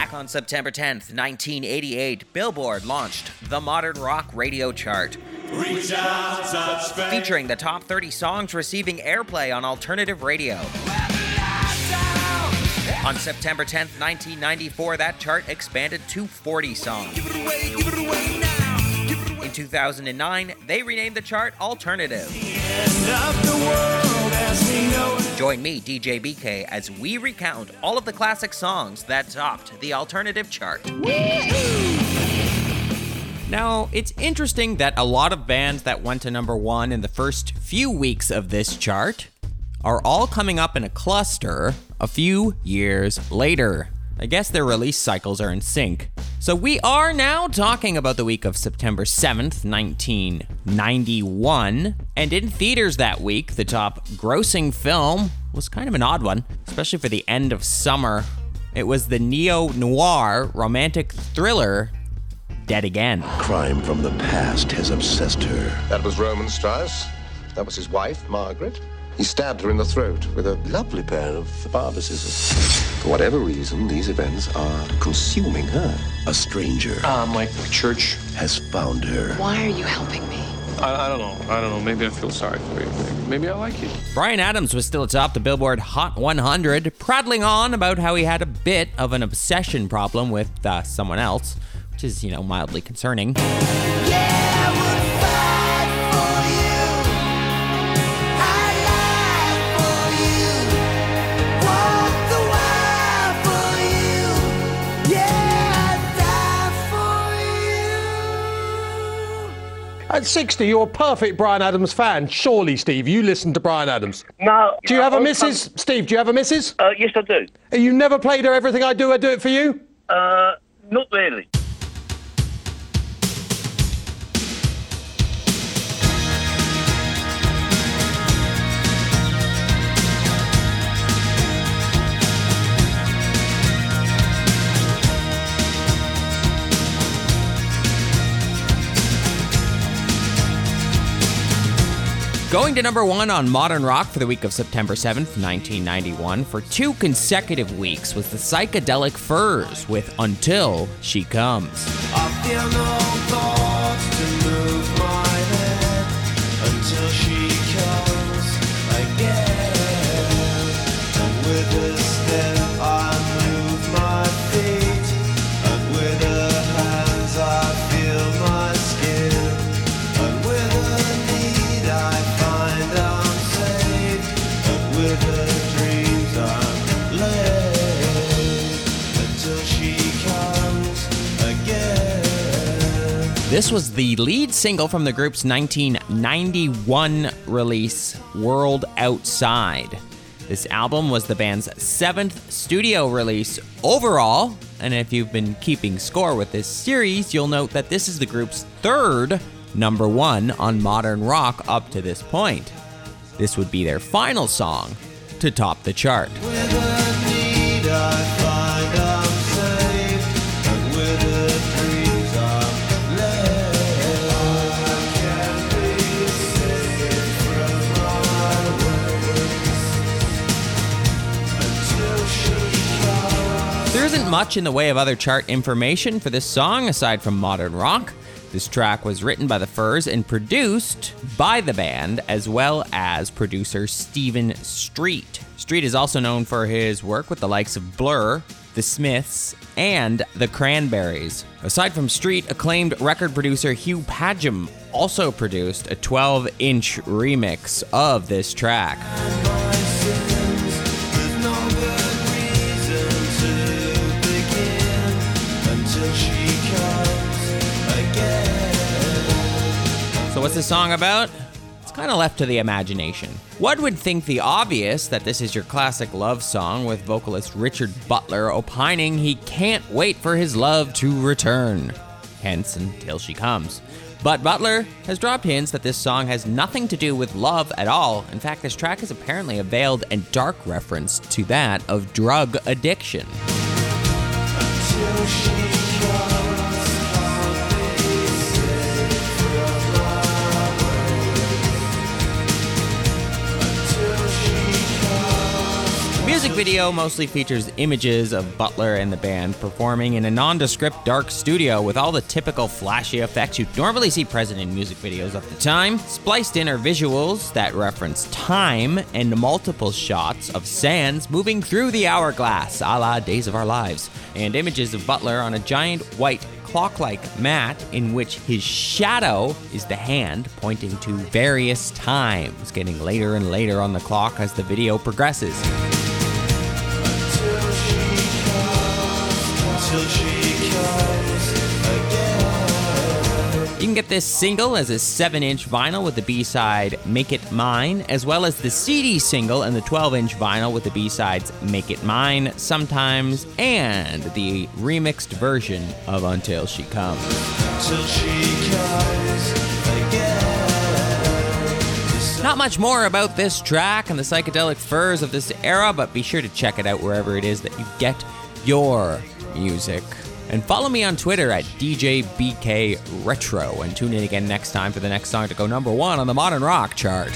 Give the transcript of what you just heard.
Back on September 10th, 1988, Billboard launched the Modern Rock Radio Chart. Featuring the top 30 songs receiving airplay on alternative radio. On September 10th, 1994, that chart expanded to 40 songs. In 2009, they renamed the chart Alternative. Join me, DJ BK, as we recount all of the classic songs that topped the Alternative chart. Now, it's interesting that a lot of bands that went to number one in the first few weeks of this chart are all coming up in a cluster a few years later. I guess their release cycles are in sync. So we are now talking about the week of September 7th, 1991. And in theaters that week, the top grossing film was kind of an odd one, especially for the end of summer. It was the neo noir romantic thriller Dead Again. Crime from the past has obsessed her. That was Roman Strauss. That was his wife, Margaret. He stabbed her in the throat with a Lovely pair of barber scissors. For whatever reason, these events are consuming her. A stranger Ah, Uh, my church. has found her. Why are you helping me? I, I don't know. I don't know. Maybe I feel sorry for you. Maybe, maybe I like you. Bryan Adams was still atop the Billboard Hot 100, prattling on about how he had a bit of an obsession problem with uh, someone else, which is, you know, mildly concerning. At 60, you're a perfect Bryan Adams fan. Surely, Steve, you listen to Bryan Adams. No. Do you have a missus? Steve, do you have a missus? Uh, yes, I do. You never played her Everything I Do, I Do It For You? Uh, not really. Going to number one on Modern Rock for the week of September 7th, 1991, for two consecutive weeks was the Psychedelic Furs with Until She Comes. This was the lead single from the group's 1991 release, World Outside. This album was the band's seventh studio release overall, and if you've been keeping score with this series, you'll note that this is the group's third number one on modern rock up to this point. This would be their final song to top the chart. Isn't much in the way of other chart information for this song aside from modern rock. This track was written by the Furs and produced by the band, as well as producer Stephen Street. Street is also known for his work with the likes of Blur, The Smiths, and The Cranberries. Aside from Street, acclaimed record producer Hugh Padgham also produced a 12 inch remix of this track. What's this song about? It's kind of left to the imagination. One would think the obvious that this is your classic love song with vocalist Richard Butler opining he can't wait for his love to return. Hence, until she comes. But Butler has dropped hints that this song has nothing to do with love at all. In fact, this track is apparently a veiled and dark reference to that of drug addiction. Music video mostly features images of Butler and the band performing in a nondescript dark studio with all the typical flashy effects you'd normally see present in music videos of the time. Spliced in are visuals that reference time and multiple shots of sands moving through the hourglass, a la Days of Our Lives, and images of Butler on a giant white clock like mat in which his shadow is the hand pointing to various times, getting later and later on the clock as the video progresses. You can get this single as a 7 inch vinyl with the B side Make It Mine, as well as the CD single and the 12 inch vinyl with the B sides Make It Mine sometimes, and the remixed version of Until She Comes. Not much more about this track and the psychedelic furs of this era, but be sure to check it out wherever it is that you get your music. And follow me on Twitter at DJBK Retro and tune in again next time for the next song to go number one on the Modern Rock chart.